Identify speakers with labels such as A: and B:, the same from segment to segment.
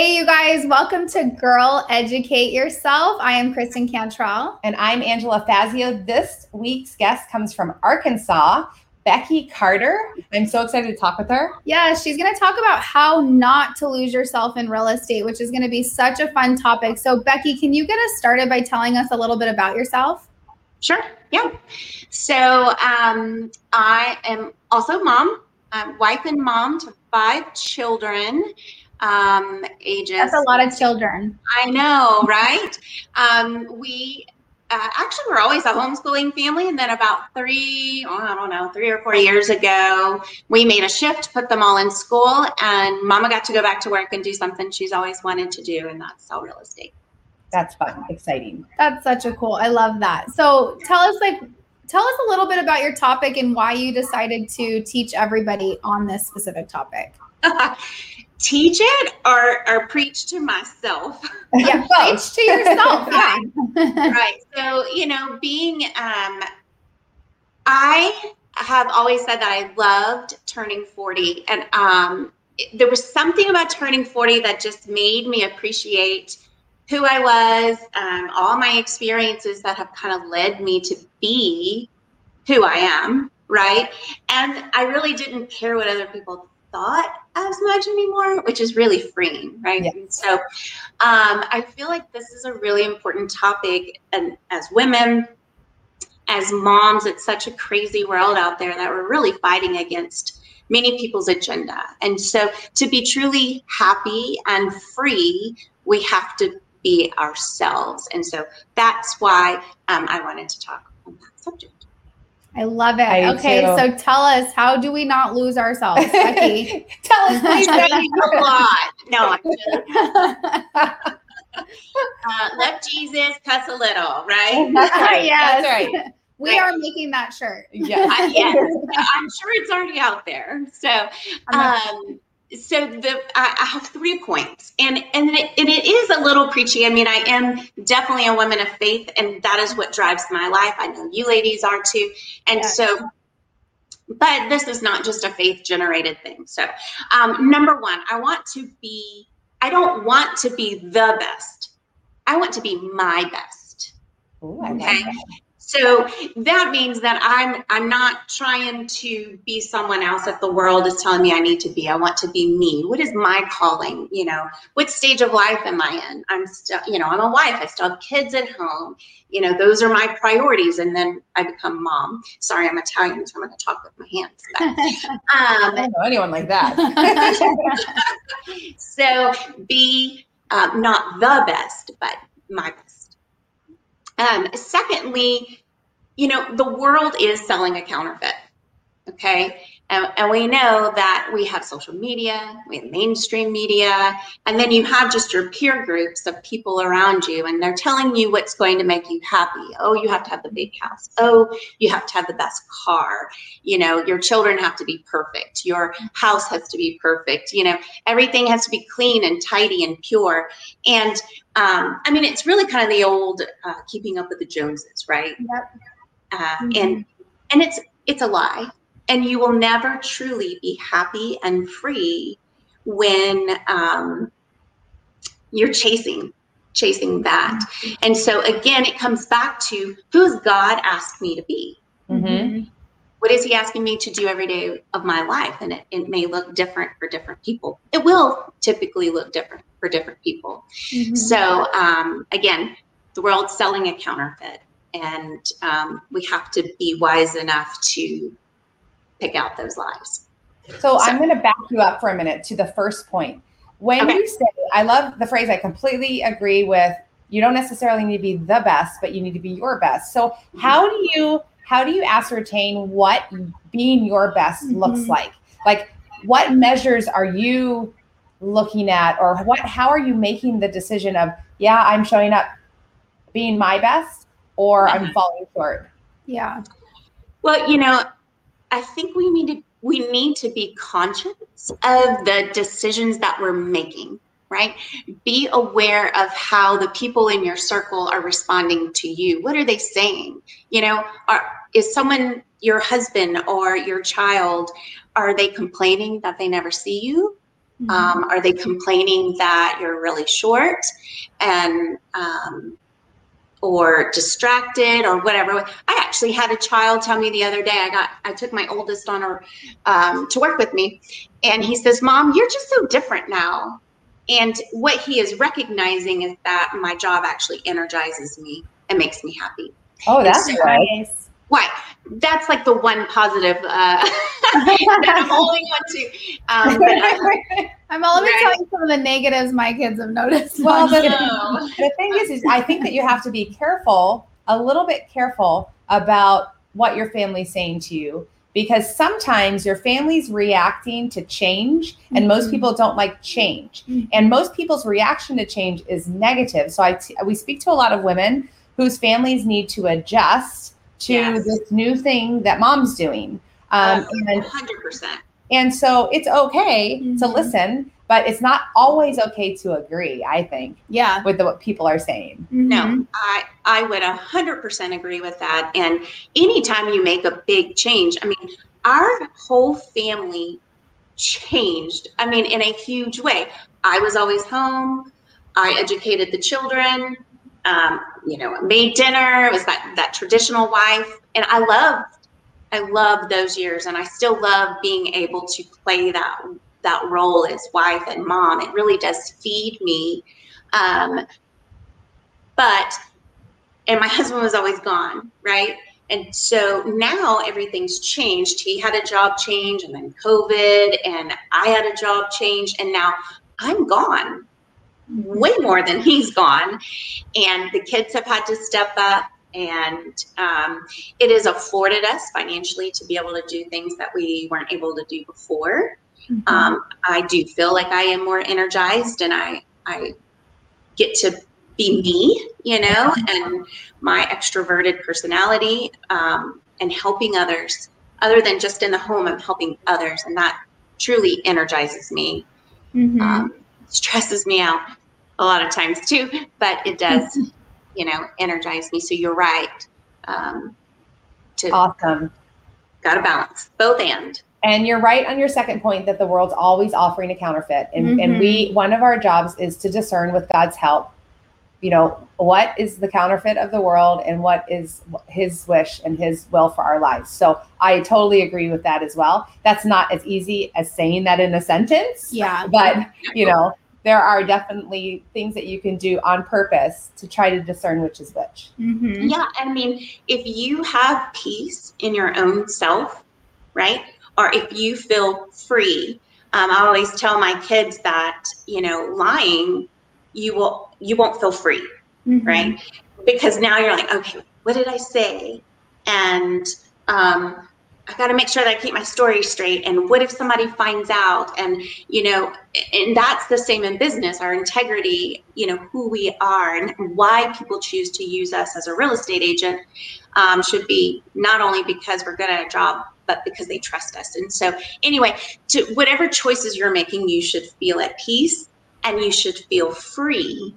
A: Hey, you guys, welcome to Girl Educate Yourself. I am Kristen Cantrell.
B: And I'm Angela Fazio. This week's guest comes from Arkansas, Becky Carter. I'm so excited to talk with her.
A: Yeah, she's going to talk about how not to lose yourself in real estate, which is going to be such a fun topic. So, Becky, can you get us started by telling us a little bit about yourself?
C: Sure. Yeah. So, um, I am also mom, um, wife and mom to five children um, ages.
A: That's a lot of children.
C: I know, right? um, we uh, actually were always a homeschooling family, and then about three, oh, I don't know, three or four years ago, we made a shift, put them all in school, and Mama got to go back to work and do something she's always wanted to do, and that's sell real estate.
B: That's fun, exciting.
A: That's such a cool. I love that. So tell us, like, tell us a little bit about your topic and why you decided to teach everybody on this specific topic.
C: teach it or, or preach to myself.
A: Yeah, preach to yourself.
C: right. right. So, you know, being, um, I have always said that I loved turning 40. And um, there was something about turning 40 that just made me appreciate who I was, um, all my experiences that have kind of led me to be who I am. Right. And I really didn't care what other people thought as much anymore, which is really freeing, right? Yeah. So um, I feel like this is a really important topic. And as women, as moms, it's such a crazy world out there that we're really fighting against many people's agenda. And so to be truly happy and free, we have to be ourselves. And so that's why um, I wanted to talk on that subject.
A: I love it. I okay, too. so tell us, how do we not lose ourselves, Becky?
C: tell us, please. a lot. No, uh, love Jesus, cuss a little, right?
A: yes. That's right. We right. are making that shirt.
C: Yeah. uh, yes. I'm sure it's already out there. So, um, so the I, I, have three points, and and it, and it is a little preachy. I mean, I am definitely a woman of faith, and that is what drives my life. I know you ladies are too, and so. But this is not just a faith generated thing. So, um, number one, I want to be. I don't want to be the best. I want to be my best. Ooh, okay. So that means that I'm I'm not trying to be someone else that the world is telling me I need to be. I want to be me. What is my calling? You know, what stage of life am I in? I'm still, you know, I'm a wife. I still have kids at home. You know, those are my priorities. And then I become mom. Sorry, I'm Italian, so I'm going to talk with my hands. But,
B: um, I don't know anyone like that.
C: so be um, not the best, but my best. Um, secondly, you know, the world is selling a counterfeit. Okay. And, and, we know that we have social media, we have mainstream media, and then you have just your peer groups of people around you, and they're telling you what's going to make you happy. Oh, you have to have the big house. Oh, you have to have the best car. You know, your children have to be perfect. Your house has to be perfect. You know, everything has to be clean and tidy and pure. And um, I mean, it's really kind of the old uh, keeping up with the Joneses, right? Yep. Uh, mm-hmm. And and it's it's a lie and you will never truly be happy and free when um, you're chasing chasing that. And so again it comes back to who's god asked me to be? Mm-hmm. what is he asking me to do every day of my life? And it, it may look different for different people. It will typically look different for different people. Mm-hmm. so um, again the world's selling a counterfeit. And um, we have to be wise enough to pick out those lives.
B: So, so I'm going to back you up for a minute to the first point. When okay. you say, I love the phrase, I completely agree with you don't necessarily need to be the best, but you need to be your best. So how do you how do you ascertain what being your best mm-hmm. looks like? Like what measures are you looking at or what how are you making the decision of yeah i'm showing up being my best or i'm
A: Mm-hmm.
B: falling short
A: Yeah.
C: Well, you know, I think we need to we need to be conscious of the decisions that we're making, right? Be aware of how the people in your circle are responding to you. What are they saying? You know, are is someone your husband or your child are they complaining that they never see you?
A: Mm-hmm.
C: Um, are they complaining that you're really short and um, or distracted or whatever? I actually had a child tell me the other day. I got I took my oldest on her um, to work with me, and he says, "Mom, you're just so different now." And what he is recognizing is that my job actually energizes me and makes me happy.
B: oh that's
C: so
B: good
A: nice.
C: Why? That's like the one positive uh, that I'm holding on to. Um, but
A: I'm all
C: Right.
A: telling some of the negatives my kids have noticed.
B: Well, the-
C: no.
B: the thing is, is I think that you have to be careful, a little bit careful about what your family's saying to you because sometimes your family's reacting to change and most
A: Mhm.
B: people don't like change
A: Mhm.
B: and most people's reaction to change is negative so i t- we speak to a lot of women whose families need to adjust to
C: Yes.
B: this new thing that mom's doing um, and
C: 100%.
B: and so it's okay to
A: Mhm.
B: listen but it's not always okay to agree i think
A: yeah.
B: with the, what people are saying
A: Mhm.
C: No, I I would a hundred percent agree with that. And anytime you make a big change, I mean, our whole family changed. I mean, in a huge way. I was always home. I educated the children. Um, you know, made dinner. It was that that traditional wife, and I love, I loved those years, and I still love being able to play that that role as wife and mom. It really does feed me. Um, but and my husband was always gone right and so now everything's changed he had a job change and then covid and i had a job change and now i'm gone way more than he's gone and the kids have had to step up and um, it has afforded us financially to be able to do things that we weren't able to do before
A: Mhm.
C: um, I do feel like I am more energized and I I get to be me, you know, and my extroverted personality um, and helping others. Other than just in the home, I'm helping others, and that truly energizes me.
A: Mhm.
C: Um, stresses me out a lot of times too, but it does, you know, energize me. So you're right. Um, to
B: awesome
C: got to balance both and.
B: And you're right on your second point that the world's always offering a counterfeit. And, and we, one of our jobs is to discern with God's help, you know, what is the counterfeit of the world and what is his wish and his will for our lives. So I totally agree with that as well. That's not as easy as saying that in a sentence,
A: yeah.
B: but, you know, there are definitely things that you can do on purpose to try to discern which is which.
A: Mhm.
C: Yeah, I mean, if you have peace in your own self, right? Or if you feel free, um, I always tell my kids that you know, lying, you will you won't feel free,
A: Mhm.
C: right? Because now you're like, okay, what did I say? And um, I got to make sure that I keep my story straight. And what if somebody finds out? And you know, and that's the same in business. Our integrity, you know, who we are and why people choose to use us as a real estate agent um, should be not only because we're good at a job, but because they trust us. And so, anyway, to whatever choices you're making, you should feel at peace and you should feel free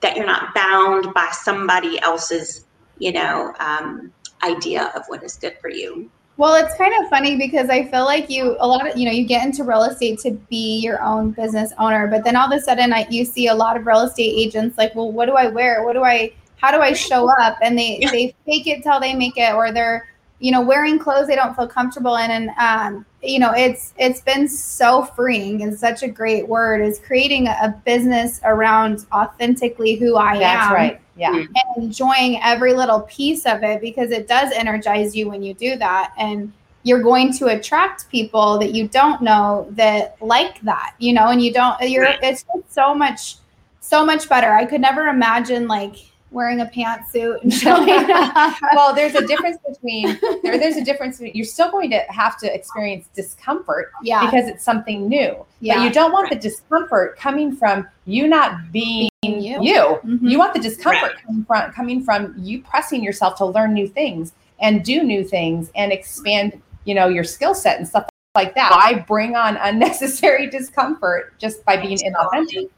C: that you're not bound by somebody else's, you know, um, idea of what is good for you.
A: Well, it's kind of funny because I feel like you a lot of you know you get into real estate to be your own business owner, but then all of a sudden I, you see a lot of real estate agents like, well, what do I wear? What do I? How do I show up? And they
C: Yeah.
A: they fake it till they make it, or they're you know wearing clothes they don't feel comfortable in, and um, you know it's it's been so freeing and such a great word is creating a business around authentically who I am
B: That's right. Yeah.
A: And enjoying every little piece of it because it does energize you when you do that and you're going to attract people that you don't know that like that you know and you don't you're
C: Right.
A: it's just so much so much better i could never imagine like wearing a pantsuit and showing up.
B: well, there's a difference between there, there's a difference. You're still going to have to experience discomfort
A: yeah.
B: because it's something new.
A: Yeah.
B: But you don't want the discomfort coming from you not being
A: Being you.
B: you.
A: Mhm.
B: You want the discomfort
C: Right.
B: coming from coming from you pressing yourself to learn new things and do new things and expand, you know, your skill set and stuff like that. I bring on unnecessary discomfort just by being inauthentic.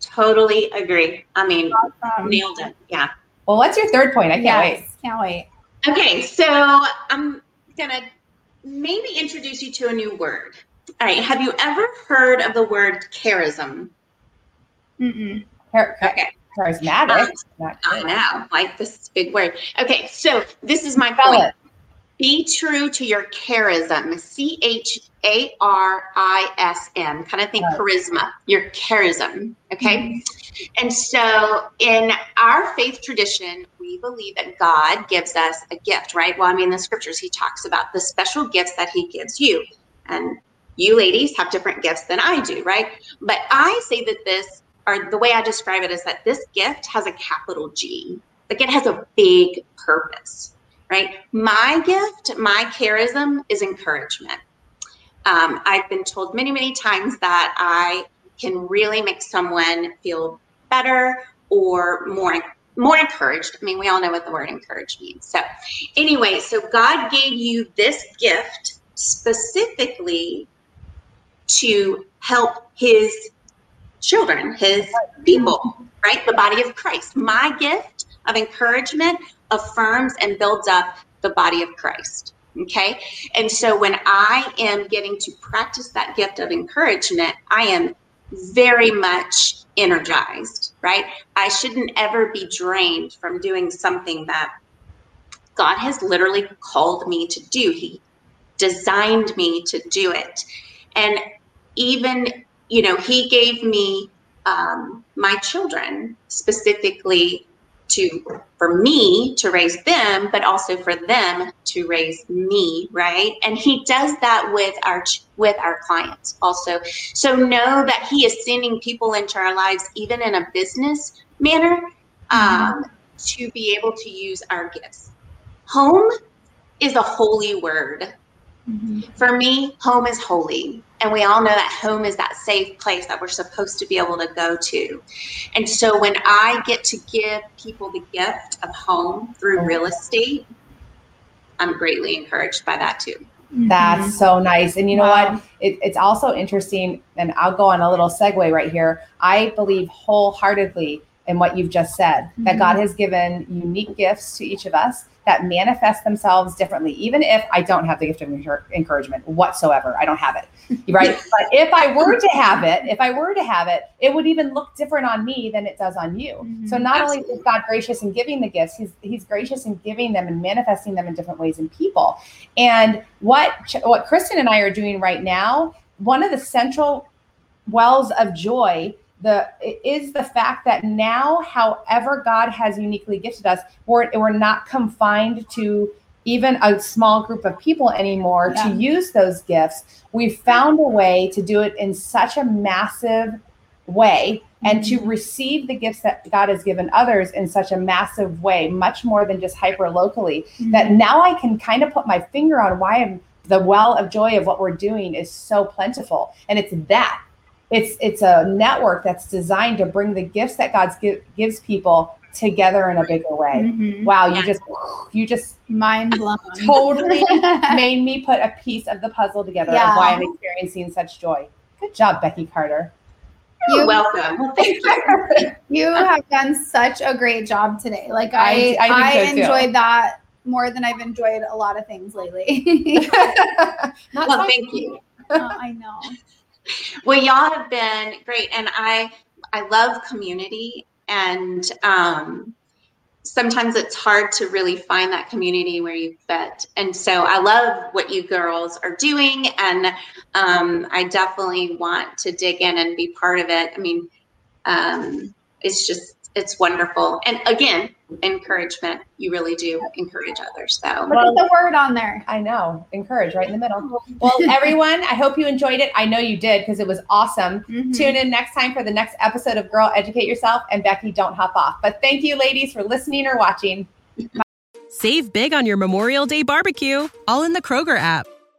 C: Totally agree. I mean,
A: Awesome.
C: nailed it. Yeah.
B: Well, what's your third point? I can't
A: Yes,
B: wait.
A: Can't wait.
C: Okay, so I'm gonna maybe introduce you to a new word. All right, have you ever heard of the word charism?
A: Mm-mm.
B: Char-
C: Okay.
B: Charismatic. Not
C: I know, like this big word. Okay, so this is my
B: Spell
C: point.
B: it.
C: Be true to your charism. C H A R I S M. Kind of think
B: Right.
C: charisma, your charism. Okay. Mm-hmm. And so in our faith tradition, we believe that God gives us a gift, right? Well, I mean, the scriptures, he talks about the special gifts that he gives you. And you ladies have different gifts than I do, right? But I say that this, or the way I describe it, is that this gift has a capital G. Like it has a big purpose right? My gift, my charism is encouragement. Um, I've been told many, many times that I can really make someone feel better or more more encouraged. I mean, we all know what the word encourage means. So, anyway, so God gave you this gift specifically to help His children, His people, right? The body of Christ. My gift of encouragement affirms and builds up the body of Christ. Okay. And so when I am getting to practice that gift of encouragement, I am very much energized, right? I shouldn't ever be drained from doing something that God has literally called me to do. He designed me to do it. And even, you know, He gave me um, my children specifically to for me to raise them but also for them to raise me right? And he does that with our with our clients also. So know that he is sending people into our lives even in a business manner um, to be able to use our gifts. Home is a holy word. For me, home is holy. And we all know that home is that safe place that we're supposed to be able to go to. And so when I get to give people the gift of home through real estate, I'm greatly encouraged by that too.
B: That's so nice. And you know
A: Wow.
B: what? It, it's also interesting, and I'll go on a little segue right here. I believe wholeheartedly in what you've just said that
A: Mhm.
B: God has given unique gifts to each of us that manifest themselves differently, even if I don't have the gift of encouragement whatsoever. I don't have it, right? but if I were to have it, if I were to have it, it would even look different on me than it does on you.
A: Mhm.
B: So not only is God gracious in giving the gifts, he's, he's gracious in giving them and manifesting them in different ways in people. And what what Kristen and I are doing right now, one of the central wells of joy the is the fact that now, however God has uniquely gifted us, we're we're not confined to even a small group of people anymore
A: Yeah.
B: to use those gifts. We've found a way to do it in such a massive way and to mm-hmm. receive the gifts that God has given others in such a massive way, much more than just hyper locally that mm-hmm. now I can kind of put my finger on why I'm the well of joy of what we're doing is so plentiful. And it's that. It's it's a network that's designed to bring the gifts that God gi- gives people together in a bigger way.
A: Mhm.
B: Wow, you
C: Yeah.
B: just you just
A: mind blown.
B: totally made me put a piece of the puzzle together
A: Yeah.
B: of why I'm experiencing such joy. Good job, Becky Carter.
C: You're
A: You-
C: welcome. Well, thank you.
A: You have done such a great job today. Like I,
B: I- I
A: I,
B: think so, too.
A: enjoyed that more than I've enjoyed a lot of things lately.
C: Well,
B: fun.
C: thank you.
A: Oh, I know.
C: Well, y'all have been great, and I I love community, and um, sometimes it's hard to really find that community where you fit. And so I love what you girls are doing, and um, I definitely want to dig in and be part of it. I mean, um, it's just it's wonderful. And again, encouragement. You really do encourage others. So
A: put the word on there.
B: I know. Encourage right in the middle. Well, everyone, I hope you enjoyed it. I know you did because it was awesome. Mm-hmm. Tune in next time for the next episode of Girl Educate Yourself. And Becky, don't hop off. But thank you, ladies, for listening or watching.
D: Save big on your Memorial Day barbecue, all in the Kroger app.